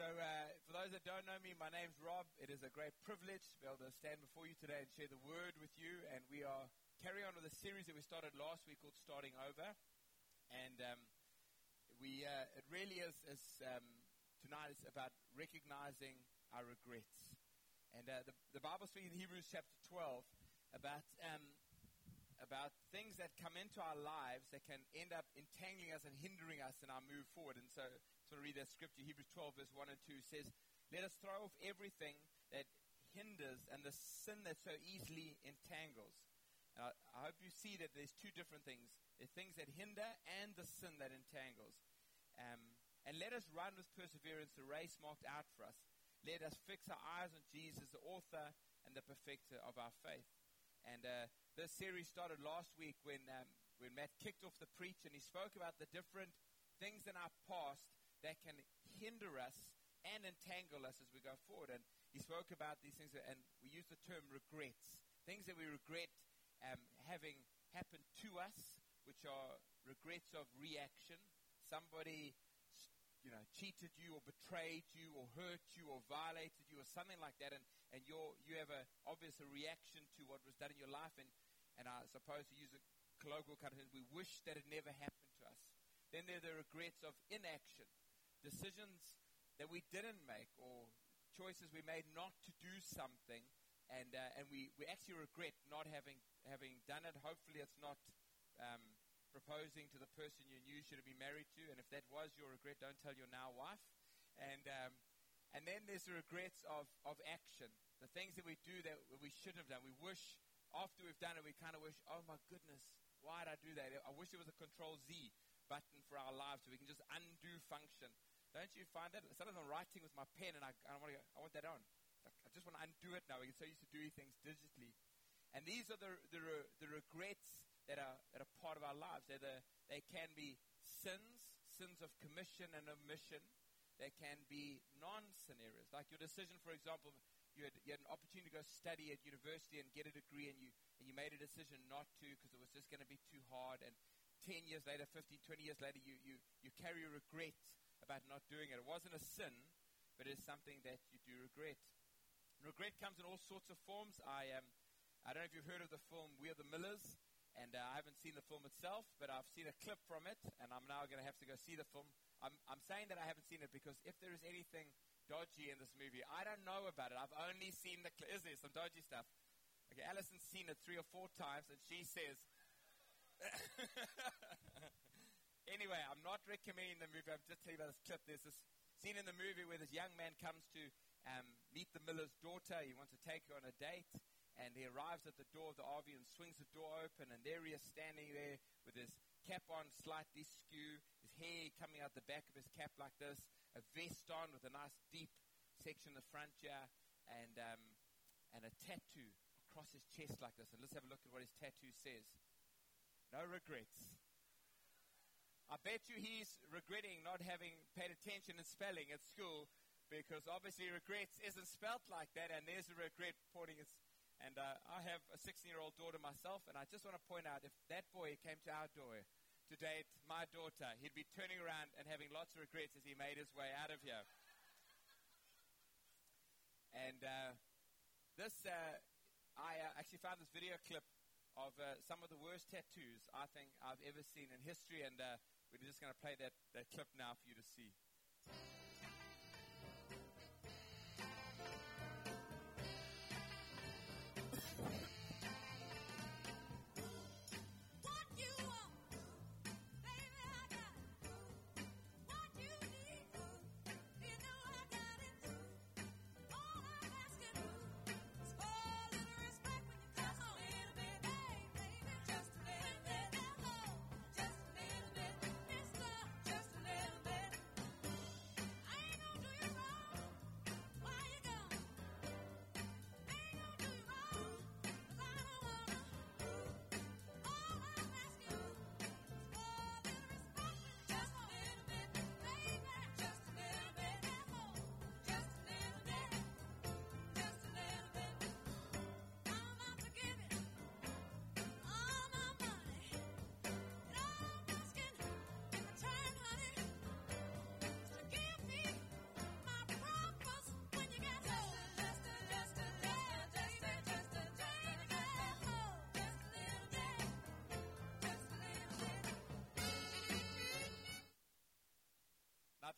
So, uh, for those that don't know me, my name's Rob. It is a great privilege to be able to stand before you today and share the word with you. And we are carrying on with a series that we started last week called Starting Over. And um, we, uh, it really is, is um, tonight is about recognizing our regrets. And uh, the, the Bible speaks in Hebrews chapter 12 about um, about things that come into our lives that can end up entangling us and hindering us in our move forward. And so, I read that scripture, Hebrews 12, verse 1 and 2 says, Let us throw off everything that hinders and the sin that so easily entangles. I, I hope you see that there's two different things. the things that hinder and the sin that entangles. Um, and let us run with perseverance the race marked out for us. Let us fix our eyes on Jesus, the author and the perfecter of our faith. And uh, this series started last week when, um, when Matt kicked off the preach and he spoke about the different things in our past that can hinder us and entangle us as we go forward. And he spoke about these things, and we use the term regrets. Things that we regret um, having happened to us, which are regrets of reaction. Somebody you know, cheated you or betrayed you or hurt you or violated you or something like that, and, and you're, you have a obvious a reaction to what was done in your life, and, and I suppose to use a colloquial kind of we wish that it never happened to us. Then there are the regrets of inaction, decisions that we didn't make or choices we made not to do something, and, uh, and we, we actually regret not having, having done it. Hopefully it's not um, proposing to the person you knew should have been married to, and if that was your regret, don't tell your now wife. And um, and then there's the regrets of, of action, the things that we do that we shouldn't have done. We wish after we've done it, we kind of wish, oh my goodness, why did I do that? I wish there was a Control Z button for our lives so we can just undo function. Don't you find that? Sometimes I'm writing with my pen and I, I want to I want that on. I just want to undo it now. We get so used to doing things digitally. And these are the, the, the regrets that are, that are part of our lives. They're the, they can be sins, sins of commission and omission. They can be non-sin areas. Like your decision, for example, you had, you had an opportunity to go study at university and get a degree, and you, and you made a decision not to because it was just going to be too hard. And 10 years later, 15, 20 years later, you, you, you carry regret about not doing it. It wasn't a sin, but it's something that you do regret. Regret comes in all sorts of forms. I, um, I don't know if you've heard of the film We Are the Millers. And uh, I haven't seen the film itself, but I've seen a clip from it, and I'm now going to have to go see the film. I'm, I'm saying that I haven't seen it because if there is anything dodgy in this movie, I don't know about it. I've only seen the clip. Is there some dodgy stuff? Okay, Allison's seen it three or four times, and she says. anyway, I'm not recommending the movie. I'm just telling you about this clip. There's this scene in the movie where this young man comes to um, meet the miller's daughter. He wants to take her on a date and he arrives at the door of the RV and swings the door open, and there he is standing there with his cap on slightly skew, his hair coming out the back of his cap like this, a vest on with a nice deep section in the front here, and um, and a tattoo across his chest like this. And let's have a look at what his tattoo says. No regrets. I bet you he's regretting not having paid attention in spelling at school because obviously regrets isn't spelt like that, and there's a regret pointing his and uh, I have a 16 year old daughter myself, and I just want to point out if that boy came to our door to date my daughter, he'd be turning around and having lots of regrets as he made his way out of here. And uh, this, uh, I uh, actually found this video clip of uh, some of the worst tattoos I think I've ever seen in history, and uh, we're just going to play that, that clip now for you to see.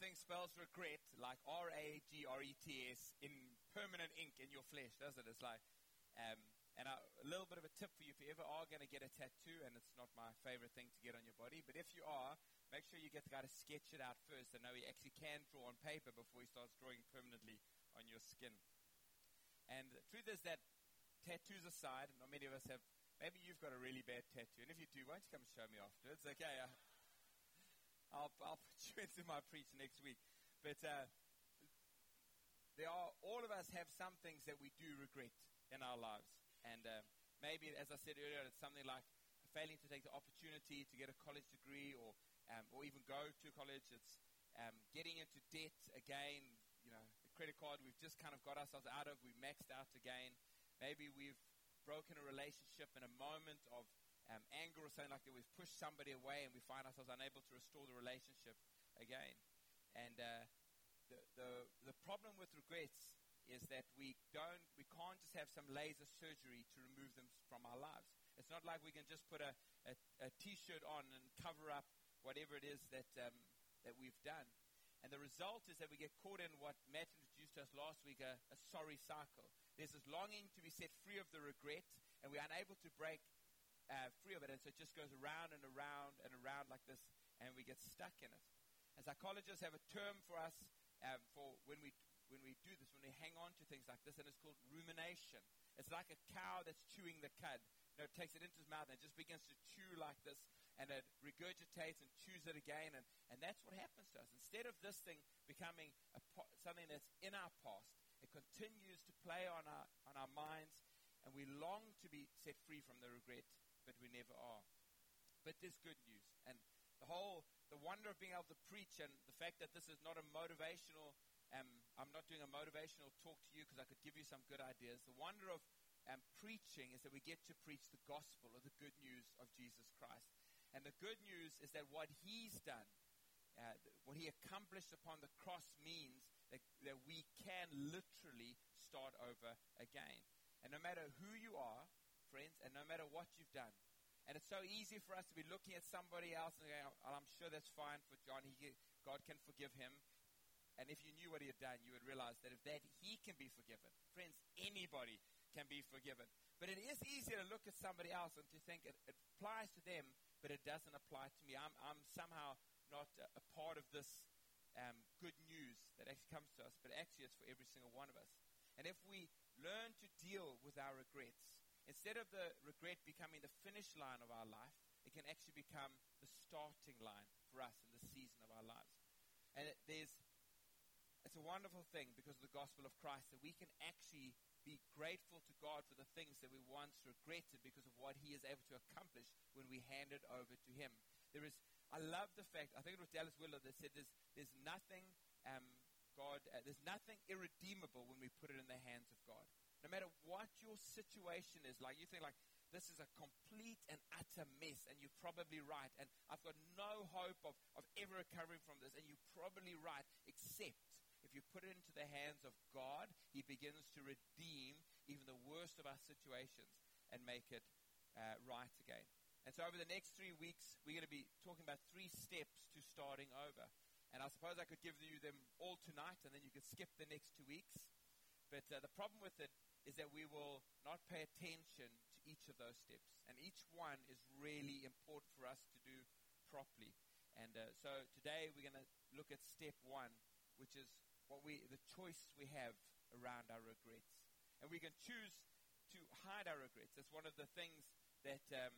Nothing spells regret like R A G R E T S in permanent ink in your flesh, does it? It's like, um, and I, a little bit of a tip for you if you ever are going to get a tattoo, and it's not my favorite thing to get on your body, but if you are, make sure you get the guy to sketch it out first and know he actually can draw on paper before he starts drawing permanently on your skin. And the truth is that tattoos aside, not many of us have, maybe you've got a really bad tattoo, and if you do, why don't you come show me afterwards? Okay, uh, I'll, I'll put you into my preach next week. But uh, there are, all of us have some things that we do regret in our lives. And uh, maybe, as I said earlier, it's something like failing to take the opportunity to get a college degree or, um, or even go to college. It's um, getting into debt again, you know, the credit card we've just kind of got ourselves out of, we maxed out again. Maybe we've broken a relationship in a moment of um, anger or something like that. We've pushed somebody away and we find ourselves unable to restore the relationship again. And uh, the, the, the problem with regrets is that we don't, we can't just have some laser surgery to remove them from our lives. It's not like we can just put a, a, a t-shirt on and cover up whatever it is that, um, that we've done. And the result is that we get caught in what Matt introduced to us last week, a, a sorry cycle. There's this longing to be set free of the regret, and we're unable to break uh, free of it. And so it just goes around and around and around like this, and we get stuck in it. And psychologists have a term for us um, for when we when we do this, when we hang on to things like this, and it's called rumination. It's like a cow that's chewing the cud. You know, it takes it into its mouth and it just begins to chew like this, and it regurgitates and chews it again, and, and that's what happens to us. Instead of this thing becoming po- something that's in our past, it continues to play on our, on our minds, and we long to be set free from the regret but we never are. But there's good news. And the whole, the wonder of being able to preach and the fact that this is not a motivational, um, I'm not doing a motivational talk to you because I could give you some good ideas. The wonder of um, preaching is that we get to preach the gospel or the good news of Jesus Christ. And the good news is that what he's done, uh, what he accomplished upon the cross means that, that we can literally start over again. And no matter who you are, friends, and no matter what you've done. And it's so easy for us to be looking at somebody else and going, oh, I'm sure that's fine for John. He, God can forgive him. And if you knew what he had done, you would realize that if that he can be forgiven, friends, anybody can be forgiven. But it is easier to look at somebody else and to think it, it applies to them, but it doesn't apply to me. I'm, I'm somehow not a, a part of this um, good news that actually comes to us, but actually it's for every single one of us. And if we learn to deal with our regrets, Instead of the regret becoming the finish line of our life, it can actually become the starting line for us in the season of our lives. And it, there's, it's a wonderful thing because of the gospel of Christ that we can actually be grateful to God for the things that we once regretted because of what He is able to accomplish when we hand it over to Him. There is, I love the fact, I think it was Dallas Willard that said there's, there's nothing, um, God, uh, there's nothing irredeemable when we put it in the hands of God no matter what your situation is like, you think like, this is a complete and utter mess, and you're probably right, and I've got no hope of, of ever recovering from this, and you're probably right, except if you put it into the hands of God, He begins to redeem even the worst of our situations and make it uh, right again. And so over the next three weeks, we're going to be talking about three steps to starting over. And I suppose I could give you them all tonight, and then you could skip the next two weeks. But uh, the problem with it is that we will not pay attention to each of those steps. And each one is really important for us to do properly. And uh, so today we're going to look at step one, which is what we, the choice we have around our regrets. And we can choose to hide our regrets. That's one of the things that, um,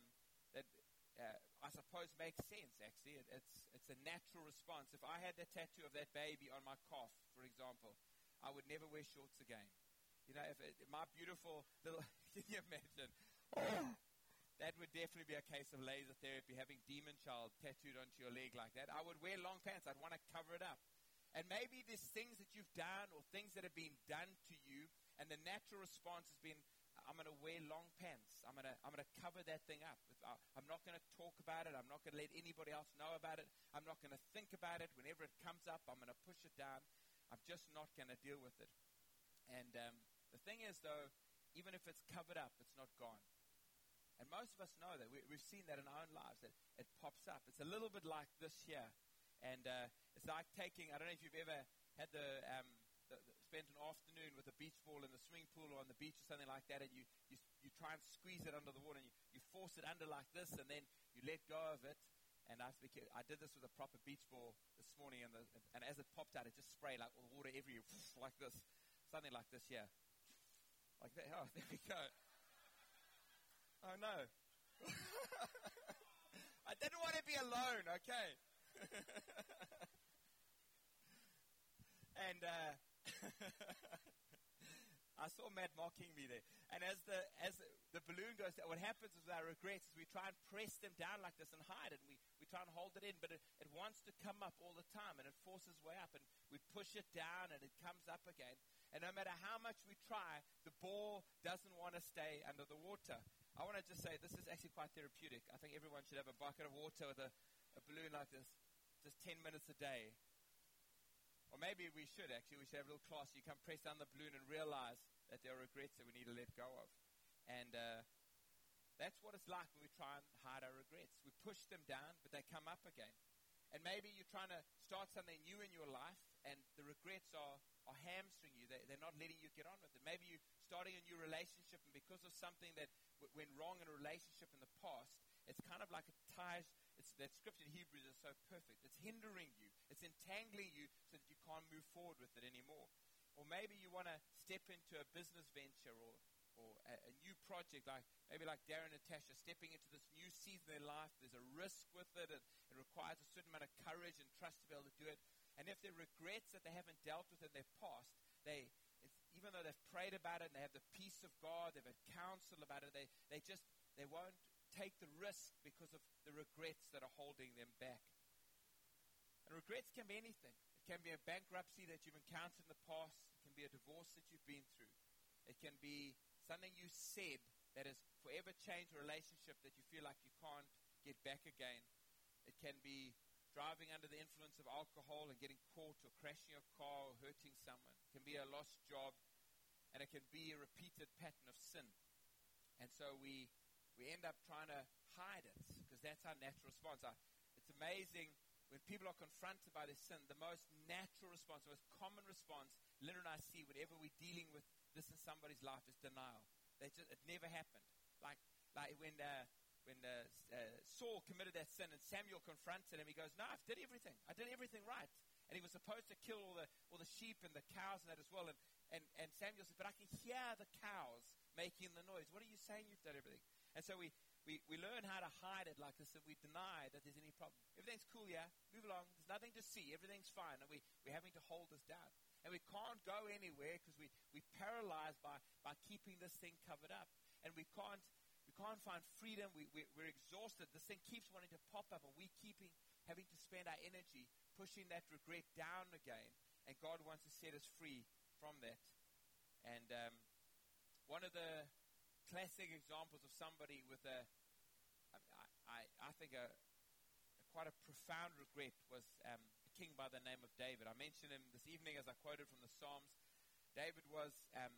that uh, I suppose makes sense, actually. It, it's, it's a natural response. If I had the tattoo of that baby on my calf, for example, I would never wear shorts again. You know, if it, my beautiful little, can you imagine? that would definitely be a case of laser therapy, having demon child tattooed onto your leg like that. I would wear long pants. I'd want to cover it up. And maybe there's things that you've done or things that have been done to you, and the natural response has been, I'm going to wear long pants. I'm going to I'm going to cover that thing up. I, I'm not going to talk about it. I'm not going to let anybody else know about it. I'm not going to think about it. Whenever it comes up, I'm going to push it down. I'm just not going to deal with it. And um, the thing is, though, even if it's covered up, it's not gone. And most of us know that. We, have seen that in our own lives, that it pops up. It's a little bit like this here. And uh, it's like taking, I don't know if you've ever had the, um, the, the, spent an afternoon with a beach ball in the swimming pool or on the beach or something like that, and you, you, you try and squeeze it under the water, and you, you force it under like this, and then you let go of it. And I, I did this with a proper beach ball this morning, and, the, and as it popped out, it just sprayed like water everywhere, like this, something like this here, like that. Oh, there we go. Oh no. I didn't want to be alone, okay? and uh, I saw Matt mocking me there. And as the as the balloon goes down, what happens is our regrets is we try and press them down like this and hide it. And we, we try and hold it in, but it, it wants to come up all the time and it forces way up. And we push it down and it comes up again. And no matter how much we try, the ball doesn't want to stay under the water. I want to just say this is actually quite therapeutic. I think everyone should have a bucket of water with a, a balloon like this, just 10 minutes a day. Or maybe we should actually. We should have a little class. You come press down the balloon and realize that there are regrets that we need to let go of. And uh, that's what it's like when we try and hide our regrets. We push them down, but they come up again. And maybe you're trying to start something new in your life, and the regrets are, are hamstringing you. They, they're not letting you get on with it. Maybe you're starting a new relationship, and because of something that w- went wrong in a relationship in the past, it's kind of like it ties. It's, that scripture in Hebrews is so perfect. It's hindering you. It's entangling you so that you can't move forward with it anymore. Or maybe you want to step into a business venture or, or a, a, new project, like maybe like Darren and Natasha, stepping into this new season in life. There's a risk with it. It, it requires a certain amount of courage and trust to be able to do it. And if there are regrets that they haven't dealt with in their past, they, even though they've prayed about it and they have the peace of God, they've had counsel about it, they, they just, they won't take the risk because of the regrets that are holding them back. And regrets can be anything. It can be a bankruptcy that you've encountered in the past. It can be a divorce that you've been through. It can be something you said that has forever changed a relationship that you feel like you can't get back again. It can be driving under the influence of alcohol and getting caught or crashing your car or hurting someone. It can be a lost job, and it can be a repeated pattern of sin. And so we, we end up trying to hide it because that's our natural response. It's amazing when people are confronted by their sin, the most natural response, the most common response Linda and I see whenever we're dealing with this in somebody's life is denial. They just, it never happened. Like, like when, uh, when uh, uh, Saul committed that sin and Samuel confronted him, he goes, No, I did everything. I did everything right. And he was supposed to kill all the, all the sheep and the cows and that as well. And, and, and Samuel said, But I can hear the cows making the noise. What are you saying? You've done everything. And so we, we, we learn how to hide it like this and we deny that there's any problem. Everything's cool, yeah? Move along. There's nothing to see. Everything's fine. And we, we're having to hold this down. And we can't go anywhere because we, we're paralyzed by, by keeping this thing covered up. And we can't, we can't find freedom. We, we, we're exhausted. This thing keeps wanting to pop up and we keeping, having to spend our energy pushing that regret down again. And God wants to set us free from that. And um, one of the classic examples of somebody with a, I, I, I think, a, a, quite a profound regret was um, a king by the name of David. I mentioned him this evening as I quoted from the Psalms. David was, um,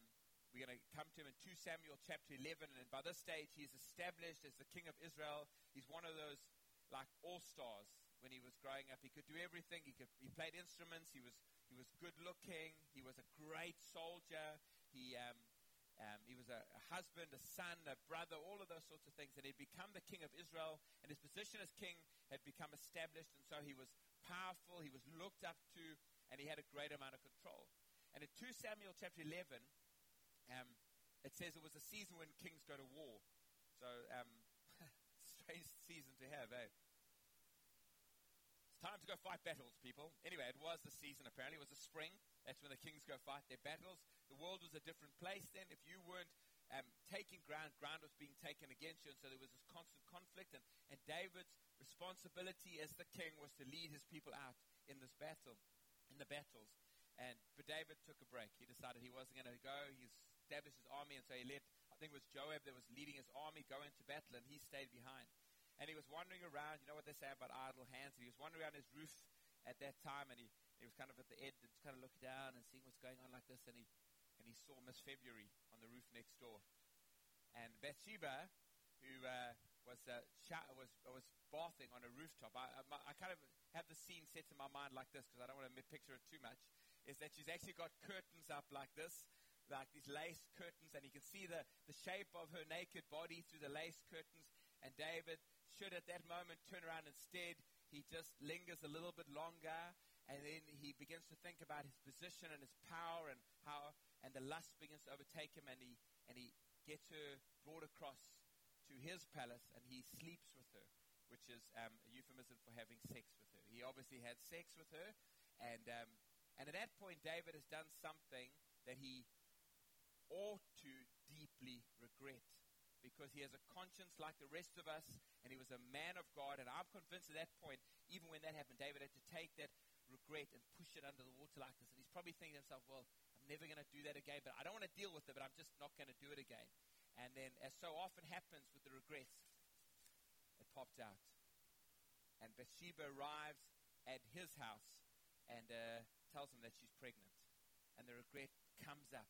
we're going to come to him in 2 Samuel chapter 11, and by this stage he's established as the king of Israel. He's one of those like all stars when he was growing up. He could do everything. He, could, he played instruments. He was, he was good looking. He was a great soldier. He, um, um, he was a, a, husband, a son, a brother, all of those sorts of things. And he'd become the king of Israel, and his position as king had become established, and so he was powerful, he was looked up to, and he had a great amount of control. And in 2 Samuel chapter 11, um, it says it was a season when kings go to war. So, um, strange season to have, eh? It's time to go fight battles, people. Anyway, it was the season, apparently. It was the spring. That's when the kings go fight their battles. The world was a different place then. If you weren't um, taking ground, ground was being taken against you. And so there was this constant conflict. And, and David's responsibility as the king was to lead his people out in this battle, in the battles. And but David took a break. He decided he wasn't going to go. He established his army, and so he let I think it was Joab that was leading his army go into battle, and he stayed behind. And he was wandering around. You know what they say about idle hands. And he was wandering around his roof at that time, and he, he was kind of at the end and kind of looking down and seeing what's going on like this. And he and he saw Miss February on the roof next door. And Bathsheba, who uh, was, uh, was, was bathing on a rooftop. I, I, I kind of have the scene set in my mind like this because I don't want to picture it too much. Is that she's actually got curtains up like this, like these lace curtains, and you can see the, the shape of her naked body through the lace curtains. And David should at that moment turn around instead. He just lingers a little bit longer, and then he begins to think about his position and his power and how, and the lust begins to overtake him, and he, and he gets her brought across to his palace, and he sleeps with her, which is um, a euphemism for having sex with her. He obviously had sex with her, and um, and at that point, David has done something that he ought to deeply regret because he has a conscience like the rest of us, and he was a man of God. And I'm convinced at that point, even when that happened, David had to take that regret and push it under the water like this. And he's probably thinking to himself, well, I'm never going to do that again, but I don't want to deal with it, but I'm just not going to do it again. And then, as so often happens with the regrets, it popped out. And Bathsheba arrives at his house and uh, tells him that she's pregnant. And the regret comes up.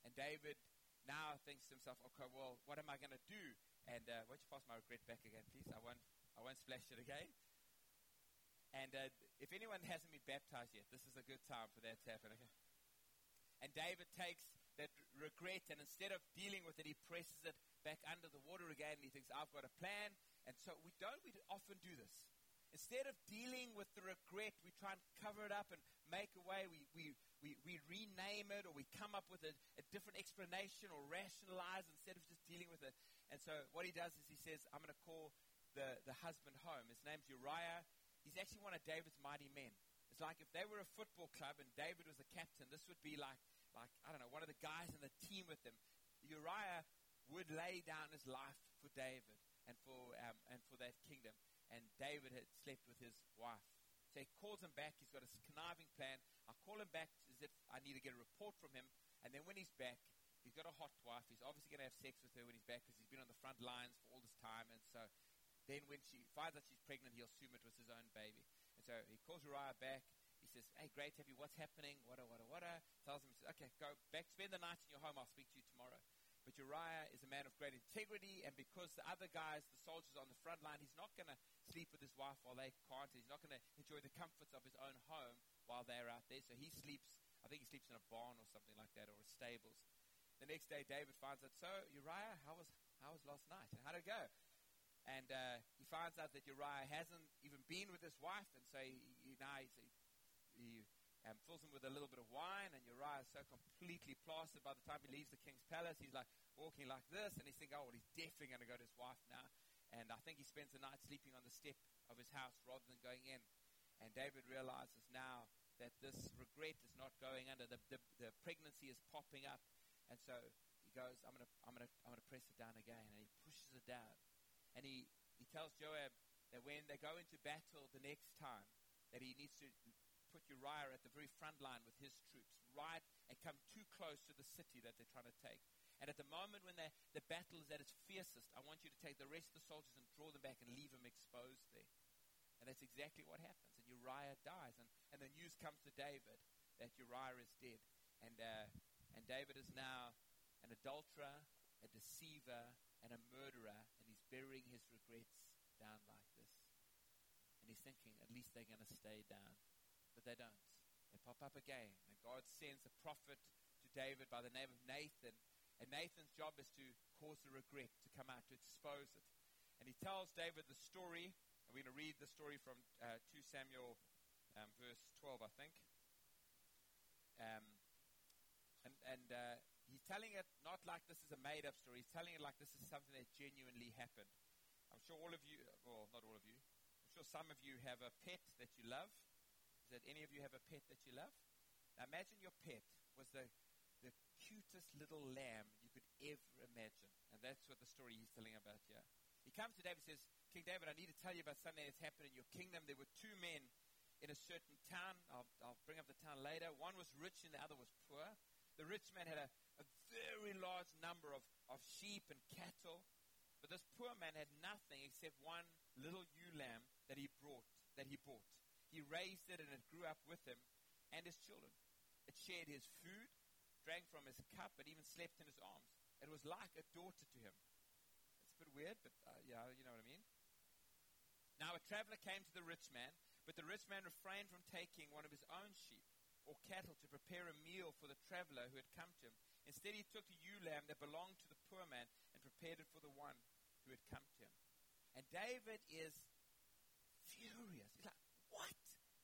And David now thinks to himself, okay, well, what am I going to do? And uh, why don't you pass my regret back again, please? I won't, I won't splash it again. And uh, if anyone hasn't been baptized yet, this is a good time for that to happen. Okay? And David takes that regret, and instead of dealing with it, he presses it back under the water again. And he thinks, I've got a plan. And so we don't we often do this. Instead of dealing with the regret, we try and cover it up and make a way. We, we, we, we rename it or we come up with a, a different explanation or rationalize instead of just dealing with it. And so what he does is he says, I'm going to call the, the husband home. His name's Uriah. He's actually one of David's mighty men. It's like if they were a football club and David was the captain, this would be like, like I don't know, one of the guys in the team with them. Uriah would lay down his life for David and for, um, and for that kingdom and David had slept with his wife. So he calls him back. He's got a conniving plan. I call him back as if I need to get a report from him. And then when he's back, he's got a hot wife. He's obviously going to have sex with her when he's back because he's been on the front lines for all this time. And so then when she finds out she's pregnant, he'll assume it was his own baby. And so he calls Uriah back. He says, hey, great to have you. What's happening? What, what, what? Tells him, says, okay, go back, spend the night in your home. I'll speak to you tomorrow. But Uriah is a man of great integrity, and because the other guys, the soldiers on the front line, he's not going to sleep with his wife while they can't. He's not going to enjoy the comforts of his own home while they're out there. So he sleeps, I think he sleeps in a barn or something like that, or a stables. The next day, David finds out, so Uriah, how was, how was last night? And How did it go? And uh, he finds out that Uriah hasn't even been with his wife, and so he, he now he, he um, fills him with a little bit of wine, and Uriah is so completely plastered by the time he leaves the king's palace. He's like walking like this, and he's thinking, oh, well, he's definitely going to go to his wife now. And I think he spends the night sleeping on the step of his house rather than going in. And David realizes now that this regret is not going under. The, the, the pregnancy is popping up. And so he goes, I'm going to I'm gonna, I'm gonna press it down again. And he pushes it down. And he, he tells Joab that when they go into battle the next time, that he needs to put Uriah at the very front line with his troops, right, and come too close to the city that they're trying to take. And at the moment when the battle is at its fiercest, I want you to take the rest of the soldiers and draw them back and leave them exposed there. And that's exactly what happens. And Uriah dies. And, and the news comes to David that Uriah is dead. And, uh, and David is now an adulterer, a deceiver, and a murderer. Burying his regrets down like this. And he's thinking, at least they're going to stay down but they don't. They pop up again. And God sends a prophet to David by the name of Nathan. And Nathan's job is to cause the regret to come out, to expose it. And he tells David the story. And we're going to read the story from uh, 2 Samuel um, verse 12, I think. Um, and and uh, he's telling it not like this is a made up story. He's telling it like this is something that genuinely happened. I'm sure all of you, well, not all of you, I'm sure some of you have a pet that you love Is that any of you have a pet that you love? Now imagine your pet was the, the cutest little lamb you could ever imagine. And that's what the story he's telling about here. He comes to David and says, King David, I need to tell you about something that's happened in your kingdom. There were two men in a certain town. I'll, I'll bring up the town later. One was rich and the other was poor. The rich man had a, a very large number of, of sheep and cattle. But this poor man had nothing except one little ewe lamb that he brought, that he bought. He raised it and it grew up with him and his children. It shared his food, drank from his cup, and even slept in his arms. It was like a daughter to him. It's a bit weird, but uh, yeah, you know what I mean. Now a traveler came to the rich man, but the rich man refrained from taking one of his own sheep or cattle to prepare a meal for the traveler who had come to him. Instead, he took a ewe lamb that belonged to the poor man and prepared it for the one who had come to him. And David is furious. He's like, what?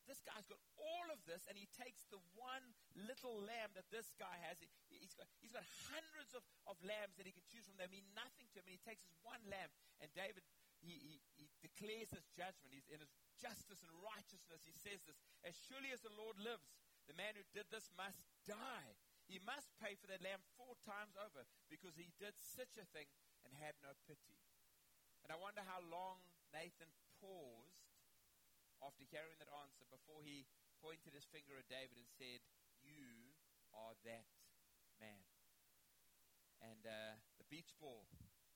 This guy's got all of this, and he takes the one little lamb that this guy has. He's got, he's got hundreds of, of lambs that he can choose from. They mean nothing to him, and he takes his one lamb. And David, he, he, he declares his judgment. He's in his justice and righteousness. He says this As surely as the Lord lives, the man who did this must die. He must pay for that lamb four times over because he did such a thing and had no pity. And I wonder how long Nathan paused after hearing that answer before he pointed his finger at David and said, You are that man. And uh, the beach ball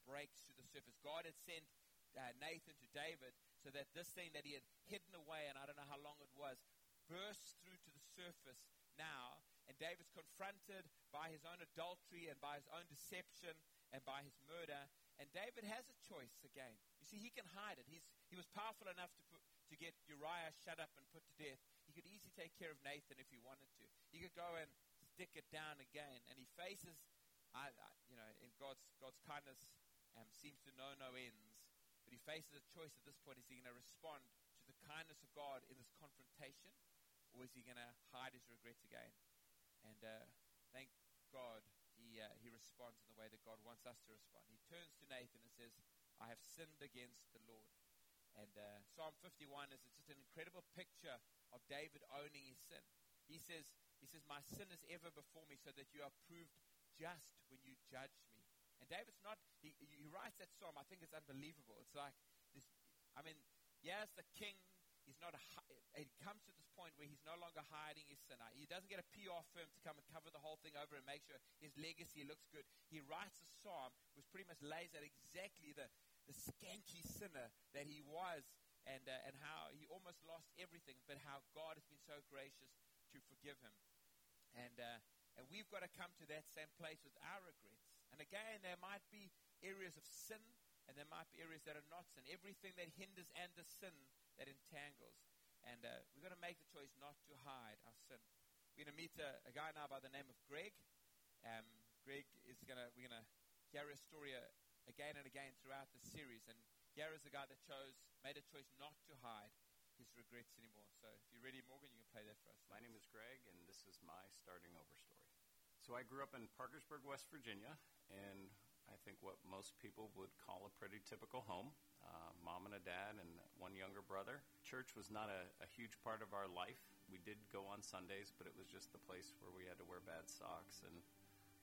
breaks to the surface. God had sent uh, Nathan to David so that this thing that he had hidden away, and I don't know how long it was, bursts through to the surface now. And David's confronted by his own adultery and by his own deception and by his murder. And David has a choice again. You see, he can hide it. He's, he was powerful enough to, put, to get Uriah shut up and put to death. He could easily take care of Nathan if he wanted to. He could go and stick it down again. And he faces, I, I, you know, in God's, God's kindness um, seems to know no ends. But he faces a choice at this point. Is he going to respond to the kindness of God in this confrontation? Or is he going to hide his regrets again? And uh, thank God he, uh, he responds in the way that God wants us to respond. He turns to Nathan and says, I have sinned against the Lord. And uh, Psalm 51 is just an incredible picture of David owning his sin. He says, he says, My sin is ever before me, so that you are proved just when you judge me. And David's not, he, he writes that psalm, I think it's unbelievable. It's like, this, I mean, yes, the king, he's not a, it comes to this point where he's no longer hiding his sin. He doesn't get a PR firm to come and cover the whole thing over and make sure his legacy looks good. He writes a psalm which pretty much lays out exactly the, the skanky sinner that he was and, uh, and how he almost lost everything, but how God has been so gracious to forgive him. And, uh, and we've got to come to that same place with our regrets. And again, there might be areas of sin, and there might be areas that are not sin. Everything that hinders and the sin that entangles. And uh, we've got to make the choice not to hide our sin. We're going to meet a, a guy now by the name of Greg. Um, Greg is going to, we're going to hear his story uh, again and again throughout the series. And here is a guy that chose, made a choice not to hide his regrets anymore. So if you're ready, Morgan, you can play that for us. My name is Greg, and this is my starting over story. So I grew up in Parkersburg, West Virginia, and I think what most people would call a pretty typical home. Uh, mom and a dad, and one younger brother. Church was not a, a huge part of our life. We did go on Sundays, but it was just the place where we had to wear bad socks, and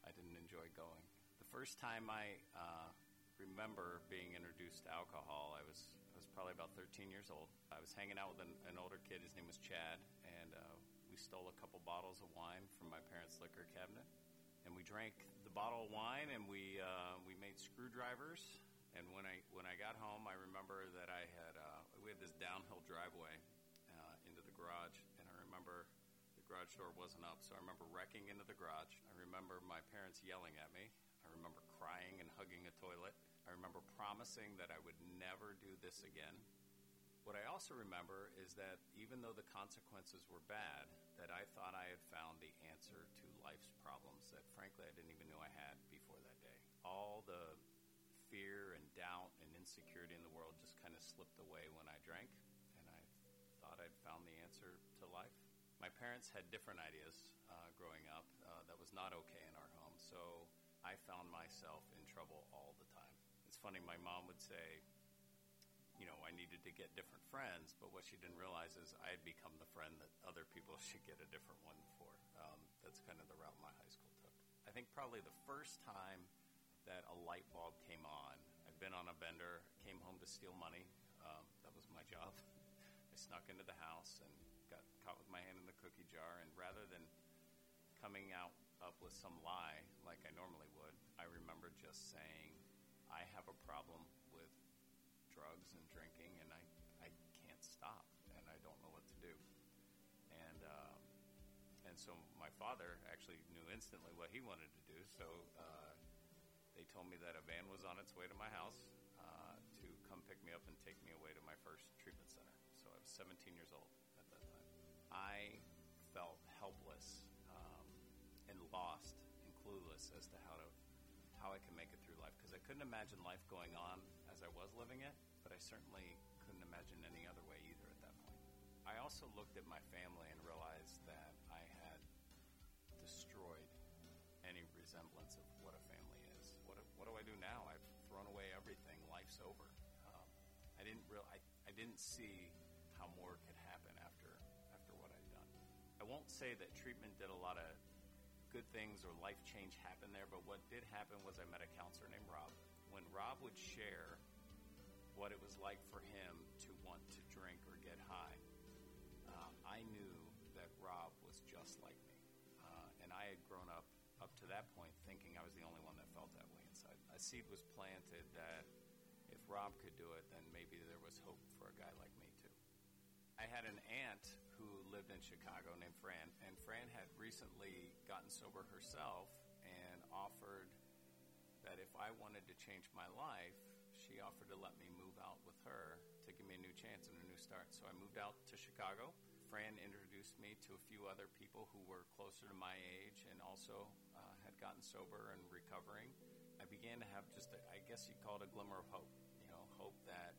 I didn't enjoy going. The first time I uh, remember being introduced to alcohol, I was I was probably about 13 years old. I was hanging out with an, an older kid. His name was Chad, and uh, we stole a couple bottles of wine from my parents' liquor cabinet, and we drank the bottle of wine, and we uh, we made screwdrivers. And when I when I got home, I remember that I had uh, we had this downhill driveway uh, into the garage, and I remember the garage door wasn't up, so I remember wrecking into the garage. I remember my parents yelling at me. I remember crying and hugging a toilet. I remember promising that I would never do this again. What I also remember is that even though the consequences were bad, that I thought I had found the answer to life's problems that frankly I didn't even know I had before that day. All the fear and doubt and insecurity in the world just kind of slipped away when I drank, and I thought I'd found the answer to life. My parents had different ideas uh, growing up. Uh, that was not okay in our home, so I found myself in trouble all the time. It's funny, my mom would say, you know, I needed to get different friends, but what she didn't realize is I had become the friend that other people should get a different one for. Um, that's kind of the route my high school took. I think probably the first time that a light bulb came on, I'd been on a bender, came home to steal money. Um, that was my job. I snuck into the house and got caught with my hand in the cookie jar, and rather than coming out up with some lie like I normally would, I remember just saying, I have a problem with drugs and drinking, and I, I can't stop, and I don't know what to do. And, uh, and so my father actually knew instantly what he wanted to do, so told me that a van was on its way to my house. Uh, to come pick me up and take me away to my first treatment center. So I was 17 years old at that time. I felt helpless um, and lost and clueless as to how to how I can make it through life because I couldn't imagine life going on as I was living it, but I certainly couldn't imagine any other way either at that point. I also looked at my family and realized didn't see how more could happen after after what I'd done. I won't say that treatment did a lot of good things or life change happen there, but what did happen was I met a counselor named Rob. When Rob would share what it was like for him to want to drink or get high, uh, I knew that Rob was just like me. Uh, and I had grown up up to that point thinking I was the only one that felt that way inside. A seed was planted that if Rob could do it, then maybe there was hope I had an aunt who lived in Chicago named Fran, and Fran had recently gotten sober herself and offered that if I wanted to change my life, she offered to let me move out with her to give me a new chance and a new start. So I moved out to Chicago. Fran introduced me to a few other people who were closer to my age and also uh, had gotten sober and recovering. I began to have just, a, I guess you'd call it a glimmer of hope. You know, hope that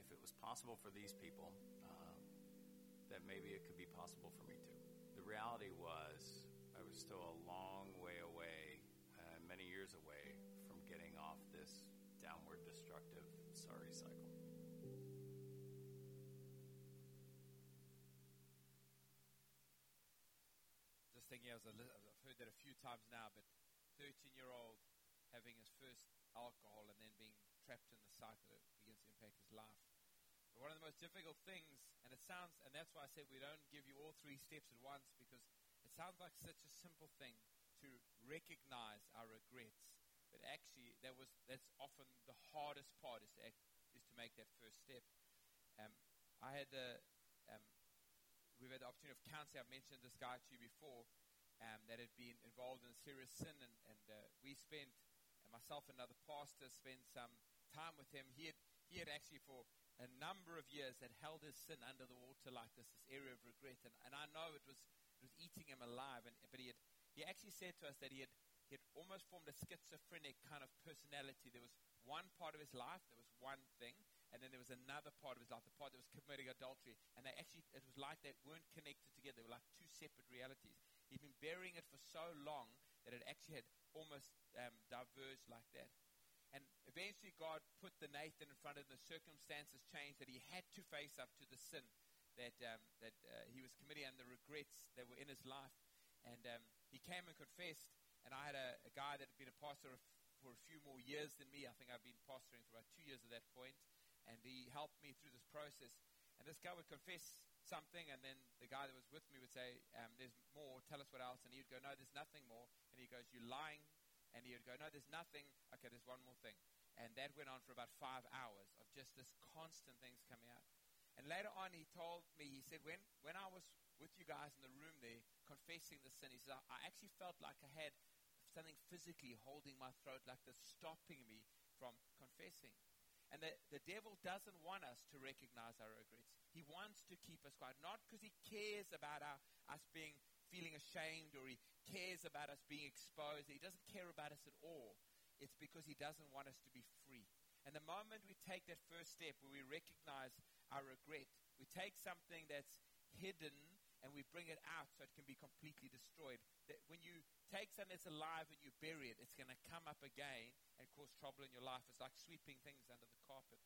if it was possible for these people, that maybe it could be possible for me too. The reality was, I was still a long way away, uh, many years away from getting off this downward destructive sorry cycle. Just thinking, as I've heard that a few times now, but 13 year old having his first alcohol and then being trapped in the cycle that begins to impact his life. One of the most difficult things, and it sounds, and that's why I said we don't give you all three steps at once because it sounds like such a simple thing to recognize our regrets. But actually, that was that's often the hardest part is to act, is to make that first step. Um, I had the um, we've had the opportunity of counseling. I've mentioned this guy to you before um, that had been involved in serious sin, and, and uh, we spent, and myself and another pastor spent some time with him. He had he had actually for a number of years had held his sin under the water like this, this area of regret, and, and I know it was it was eating him alive. And but he had he actually said to us that he had he had almost formed a schizophrenic kind of personality. There was one part of his life, there was one thing, and then there was another part of his life, the part that was committing adultery. And they actually, it was like they weren't connected together. They were like two separate realities. He'd been burying it for so long that it actually had almost um, diverged like that. And eventually, God put the Nathan in front of him. The circumstances changed that he had to face up to the sin that um, that uh, he was committing and the regrets that were in his life. And um, he came and confessed. And I had a, a guy that had been a pastor for a few more years than me. I think I've been pastoring for about two years at that point, and he helped me through this process. And this guy would confess something, and then the guy that was with me would say, um, "There's more. Tell us what else." And he'd go, "No, there's nothing more." And he goes, "You're lying." And he would go, "No, there's nothing." Okay, there's one more thing. And that went on for about five hours of just this constant things coming out. And later on, he told me, he said, when, when I was with you guys in the room there confessing the sin, he said, I actually felt like I had something physically holding my throat like this, stopping me from confessing. And the, the devil doesn't want us to recognize our regrets. He wants to keep us quiet, not because he cares about our, us being feeling ashamed or he cares about us being exposed. He doesn't care about us at all. It's because he doesn't want us to be free. And the moment we take that first step where we recognize our regret, we take something that's hidden and we bring it out so it can be completely destroyed. That when you take something that's alive and you bury it, it's going to come up again and cause trouble in your life. It's like sweeping things under the carpet.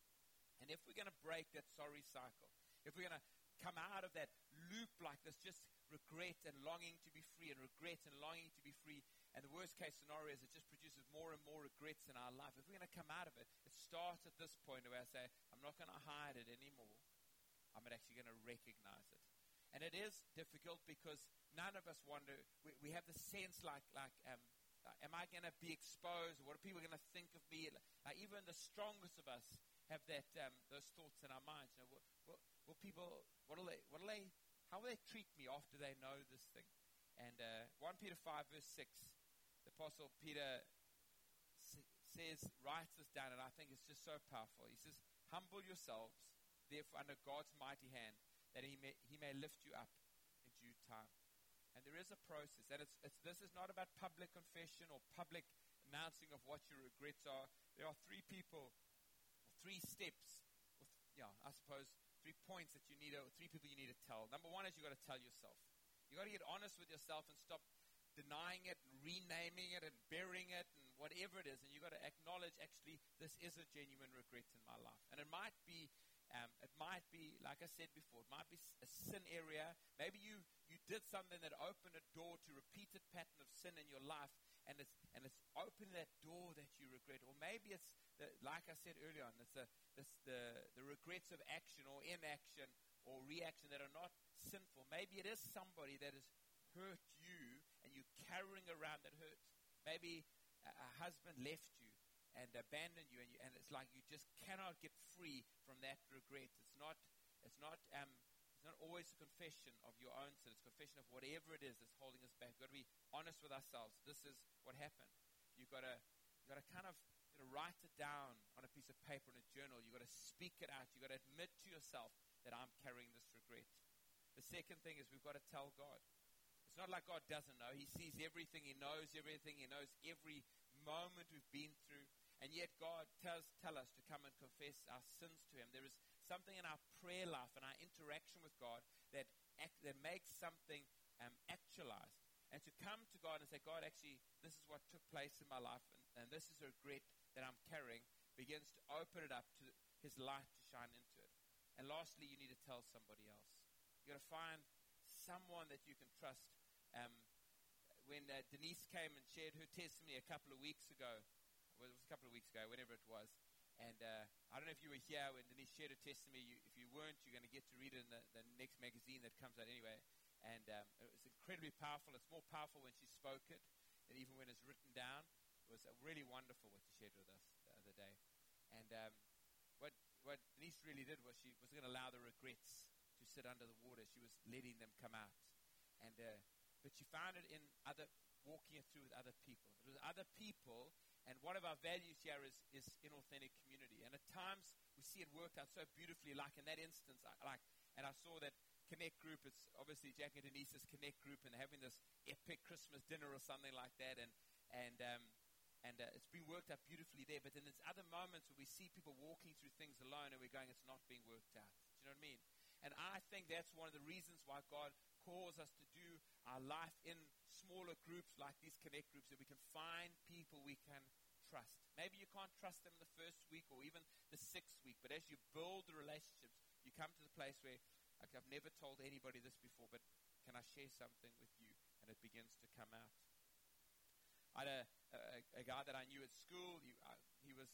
And if we're going to break that sorry cycle, if we're going to come out of that loop like this, just regret and longing to be free and regret and longing to be free, and the worst case scenario is it just produces more and more regrets in our life. If we're going to come out of it, it starts at this point where I say, I'm not going to hide it anymore. I'm actually going to recognize it. And it is difficult because none of us wonder, we, we have the sense like, like um, uh, am I going to be exposed? What are people going to think of me? Like even the strongest of us have that, um, those thoughts in our minds. You know, what people, what will they, what will they, how will they treat me after they know this thing? And uh, 1 Peter 5 verse 6, the Apostle Peter says, writes this down, and I think it's just so powerful. He says, Humble yourselves, therefore, under God's mighty hand, that he may, he may lift you up in due time. And there is a process. And it's, it's, this is not about public confession or public announcing of what your regrets are. There are three people, three steps, th- yeah, I suppose three points that you need, to, three people you need to tell. Number one is you got to tell yourself. You got to get honest with yourself and stop denying it and renaming it and burying it and whatever it is. And you got to acknowledge, actually, this is a genuine regret in my life. And it might be um, it might be, like I said before, it might be a sin area. Maybe you, you did something that opened a door to repeated pattern of sin in your life, and it's and it's opened that door that you regret. Or maybe it's the, like I said earlier on, it's the, the the the regrets of action or inaction or reaction that are not sinful. Maybe it is somebody that has hurt you, and you're carrying around that hurt. Maybe a, a husband left you and abandoned you, and, you, and it's like you just cannot get free from that regret. It's not, it's not, um, it's not always a confession of your own sin. It's a confession of whatever it is that's holding us back. We've got to be honest with ourselves. This is what happened. You've got to, you've got to kind of you know, write it down on a piece of paper in a journal. You've got to speak it out. You've got to admit to yourself that I'm carrying this regret. The second thing is we've got to tell God. It's not like God doesn't know. He sees everything. He knows everything. He knows every moment we've been through. And yet God tells tell us to come and confess our sins to Him. There is something in our prayer life and our interaction with God that, act, that makes something um, actualized. And to come to God and say, God, actually, this is what took place in my life, and, and this is a regret that I'm carrying, begins to open it up to His light to shine into it. And lastly, you need to tell somebody else. You've got to find someone that you can trust. Um, when uh, Denise came and shared her testimony a couple of weeks ago, well, it was a couple of weeks ago, whenever it was. And uh, I don't know if you were here when Denise shared her testimony. You, if you weren't, you're going to get to read it in the, the next magazine that comes out anyway. And um, it was incredibly powerful. It's more powerful when she spoke it than even when it's written down. It was uh, really wonderful what she shared with us the other day. And um, what, what Denise really did was she was going to allow the regrets to sit under the water. She was letting them come out. And, uh, but she found it in other, walking it through with other people. It was other people and one of our values here is, is in authentic community. And at times we see it work out so beautifully, like in that instance, I, like, and I saw that Connect group. It's obviously Jack and Denise's Connect group, and having this epic Christmas dinner or something like that. And and um, and uh, it's been worked out beautifully there. But then there's other moments where we see people walking through things alone, and we're going, it's not being worked out. Do you know what I mean? And I think that's one of the reasons why God calls us to do our life in smaller groups like these connect groups that we can find people we can trust. Maybe you can't trust them the first week or even the sixth week, but as you build the relationships, you come to the place where, like, I've never told anybody this before, but can I share something with you? And it begins to come out. I had a, a, a guy that I knew at school. He, I, he was,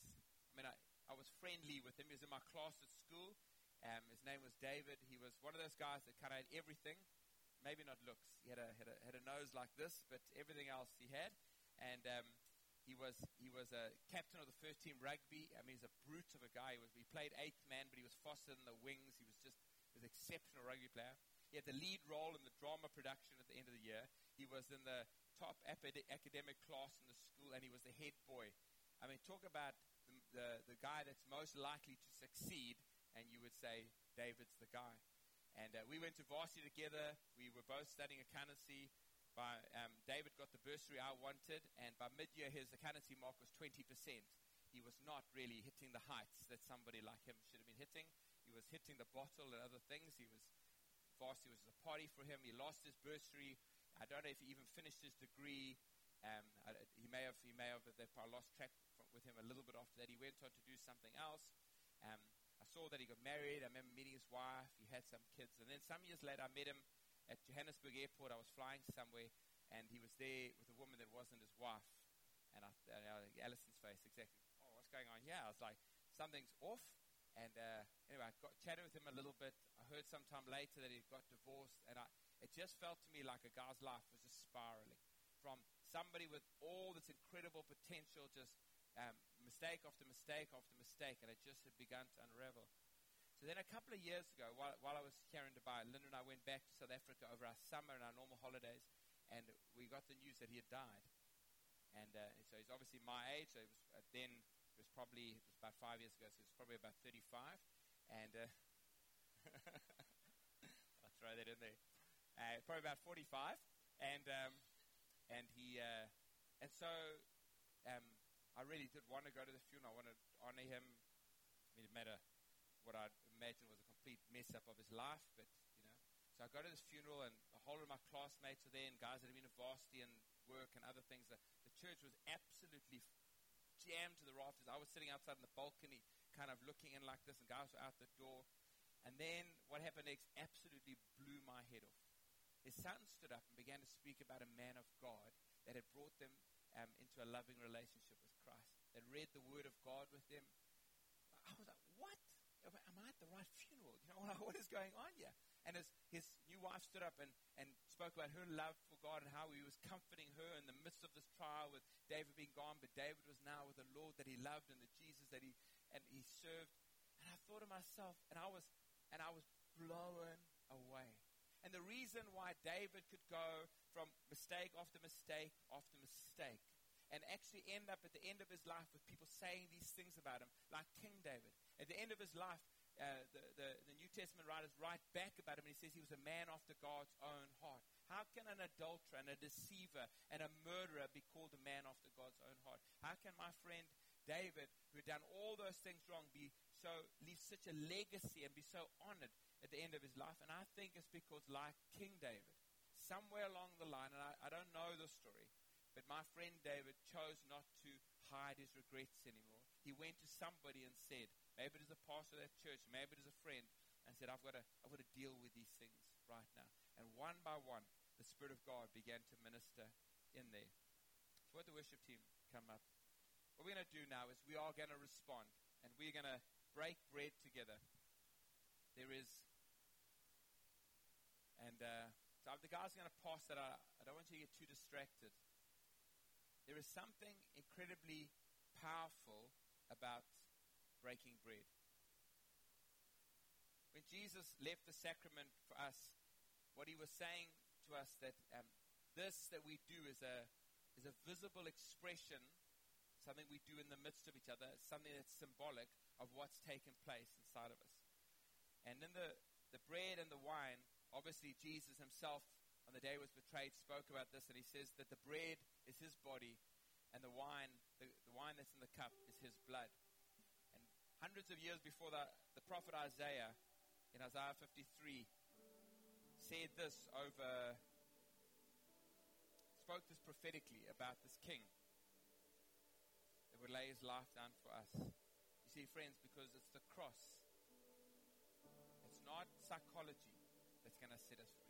I mean, I, I was friendly with him. He was in my class at school. Um, his name was David. He was one of those guys that kind of had everything maybe not looks. He had a, had a, had a nose like this, but everything else he had. And um, he was he was a captain of the first team rugby. I mean, he's a brute of a guy. He was he played eighth man, but he was faster than the wings. He was just he was an exceptional rugby player. He had the lead role in the drama production at the end of the year. He was in the top academic class in the school, and he was the head boy. I mean, talk about the, the, the guy that's most likely to succeed, and you would say David's the guy. And uh, we went to varsity together. We were both studying accountancy. By, um, David got the bursary I wanted, and by mid-year his accountancy mark was 20%. He was not really hitting the heights that somebody like him should have been hitting. He was hitting the bottle and other things. He was varsity was a party for him. He lost his bursary. I don't know if he even finished his degree. Um, I, he may have. He may have. They probably lost track with him a little bit after that. He went on to do something else. Um, I saw that he got married. I remember meeting his wife. He had some kids. And then some years later, I met him at Johannesburg Airport. I was flying somewhere, and he was there with a woman that wasn't his wife. And I, and I Allison's face, exactly. Oh, what's going on? Yeah, I was like, something's off. And uh, anyway, I got chatted with him a little bit. I heard sometime later that he got divorced, and I, it just felt to me like a guy's life was just spiraling from somebody with all this incredible potential, just um, mistake after mistake after mistake, and it just had begun to unravel. So then, a couple of years ago, while, while I was here in Dubai, Linda and I went back to South Africa over our summer and our normal holidays, and we got the news that he had died. and uh, so he's obviously my age. So it was uh, then it was probably it was about five years ago. So it's probably about 35, and uh, I'll throw that in there. Uh, probably about 45, and um, and he uh, and so um, I really did want to go to the funeral. I wanted to honor him. I mean, it matter what I imagine was a complete mess up of his life, but you know. So I go to this funeral, and a whole of my classmates are there, and guys that have been in varsity and work and other things. The, the church was absolutely jammed to the rafters. I was sitting outside in the balcony, kind of looking in like this, and guys were out the door. And then what happened next absolutely blew my head off. His son stood up and began to speak about a man of God that had brought them um, into a loving relationship with Christ, that read the Word of God with them. I was like, what? Am I at the right funeral? You know, what is going on here? And his, his new wife stood up and, and spoke about her love for God and how he was comforting her in the midst of this trial with David being gone, but David was now with the Lord that he loved and the Jesus that he and he served. And I thought to myself, and I was and I was blown away. And the reason why David could go from mistake after mistake after mistake and actually end up at the end of his life with people saying these things about him, like King David. At the end of his life, uh, the, the, the, New Testament writers write back about him, and he says he was a man after God's own heart. How can an adulterer and a deceiver and a murderer be called a man after God's own heart? How can my friend David, who had done all those things wrong, be so leave such a legacy and be so honored at the end of his life? And I think it's because, like King David, somewhere along the line, and I, I don't know the story, but my friend David chose not to hide his regrets anymore. He went to somebody and said, maybe it is a pastor of that church, maybe it is a friend, and said, I've got to, I've got to deal with these things right now. And one by one, the Spirit of God began to minister in there. So what the worship team come up. What we're going to do now is we are going to respond, and we're going to break bread together. There is, and uh, so the guy's going to pass that. I, I don't want you to get too distracted. There is something incredibly powerful about breaking bread. When Jesus left the sacrament for us, what he was saying to us that um, this that we do is a is a visible expression something we do in the midst of each other, something that's symbolic of what's taken place inside of us. And in the, the bread and the wine, obviously Jesus himself on the day he was betrayed spoke about this, and he says that the bread is his body, and the wine, the, the wine that's in the cup, is his blood. And hundreds of years before that, the prophet Isaiah, in Isaiah 53, said this over, spoke this prophetically about this king that would lay his life down for us. You see, friends, because it's the cross. It's not psychology that's going to set us free.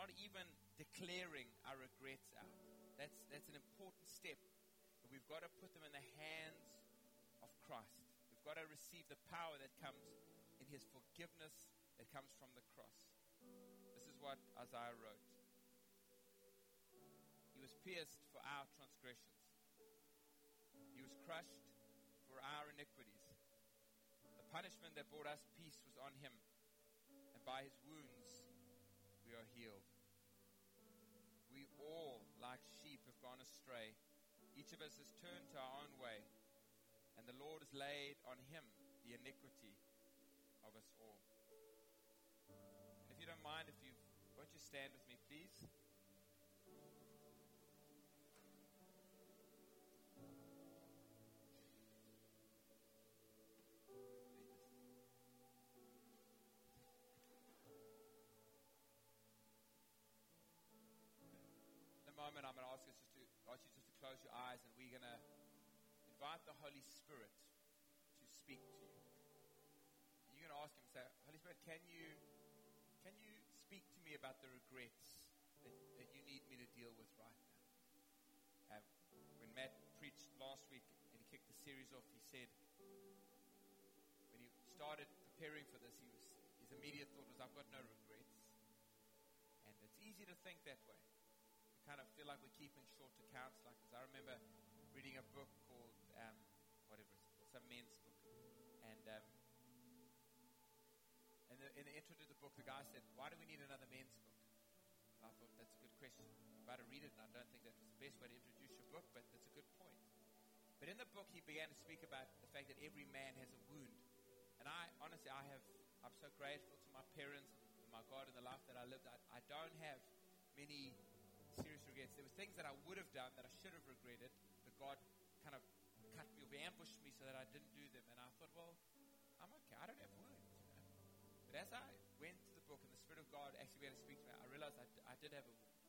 Not, even declaring our regrets out. That's, that's an important step. We've got to put them in the hands of Christ. We've got to receive the power that comes in his forgiveness that comes from the cross. This is what Isaiah wrote. He was pierced for our transgressions. He was crushed for our iniquities. The punishment that brought us peace was on him, and by his wounds we are healed. Astray. Each of us has turned to our own way, and the Lord has laid on him the iniquity of us all. And if you don't mind, if you won't you stand with me, please? Eyes, and we're going to invite the Holy Spirit to speak to you. And you're going to ask Him, say, Holy Spirit, can you can you speak to me about the regrets that, that you need me to deal with right now? Um, when Matt preached last week and he kicked the series off, he said when he started preparing for this, he was his immediate thought was, I've got no regrets. And it's easy to think that way kind of feel like we're keeping short accounts. Like. I remember reading a book called um, whatever it's some men's book, and um, in, the, in the intro to the book, the guy said, "Why do we need another men's book?" I thought that's a good question. I'm about to read it, and I don't think that was the best way to introduce your book, but it's a good point. But in the book, he began to speak about the fact that every man has a wound. And I, honestly, I have, I'm so grateful to my parents and my God in the life that I lived. I, I don't have many serious regrets. There were things that I would have done that I should have regretted, but God kind of cut me or ambushed me so that I didn't do them. And I thought, well, I'm okay. I don't have wounds. You know? But as I went to the book and the Spirit of God actually began to speak to me, I realized I, d- I did have a wound.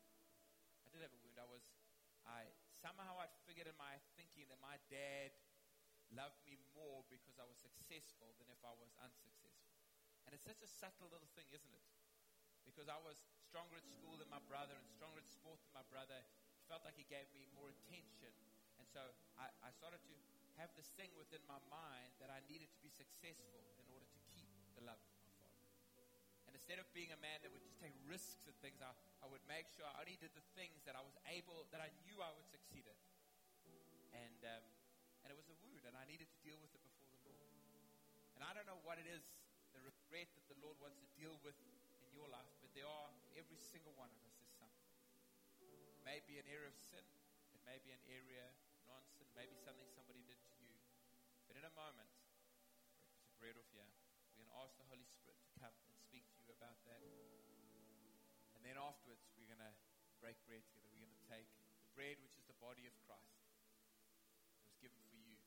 I did have a wound. I was, I somehow I figured in my thinking that my dad loved me more because I was successful than if I was unsuccessful. And it's such a subtle little thing, isn't it? Because I was stronger at school than my brother and stronger at sport than my brother. He felt like he gave me more attention. And so I, I started to have this thing within my mind that I needed to be successful in order to keep the love of my father. And instead of being a man that would just take risks at things, I, I would make sure I only did the things that I was able, that I knew I would succeed at. And, um, and it was a wound, and I needed to deal with it before the Lord. And I don't know what it is, the regret that the Lord wants to deal with in your life, but there are, every single one of us, is something. It may be an area of sin, it may be an area of non sin, maybe something somebody did to you. But in a moment, the bread off here, we're going to ask the Holy Spirit to come and speak to you about that. And then afterwards, we're going to break bread together. We're going to take the bread, which is the body of Christ. It was given for you.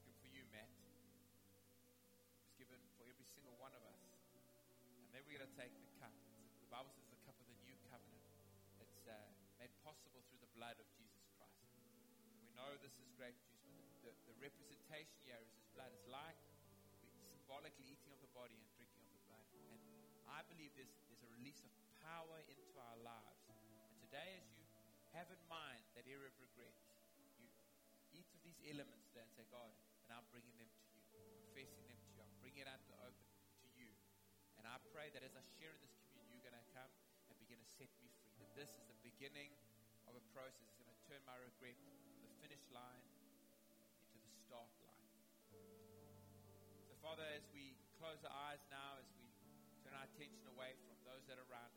Given for you, Matt. It was given for every single one of us. And then we're going to take the grape juice, the, the, representation here is his blood. It's like symbolically eating of the body and drinking of the blood. And I believe there's, there's a release of power into our lives. And today, as you have in mind that area of regret, you eat of these elements there and say, God, and I'm bringing them to you. I'm confessing them to you. I'm bringing it out to open to you. And I pray that as I share in this communion, you're going to come and begin to set me free. That this is the beginning of a process. It's going to turn my regret from the finish line eyes now, as we turn our attention away from those that are around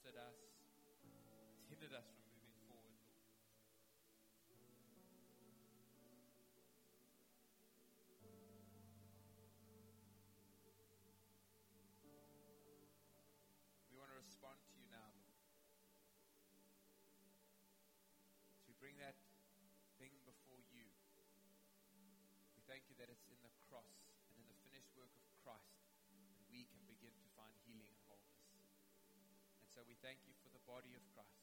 exhausted us, it's hindered us from moving forward, We want to respond to you now, Lord. As bring that thing before you, we thank you that it's in we thank you for the body of Christ,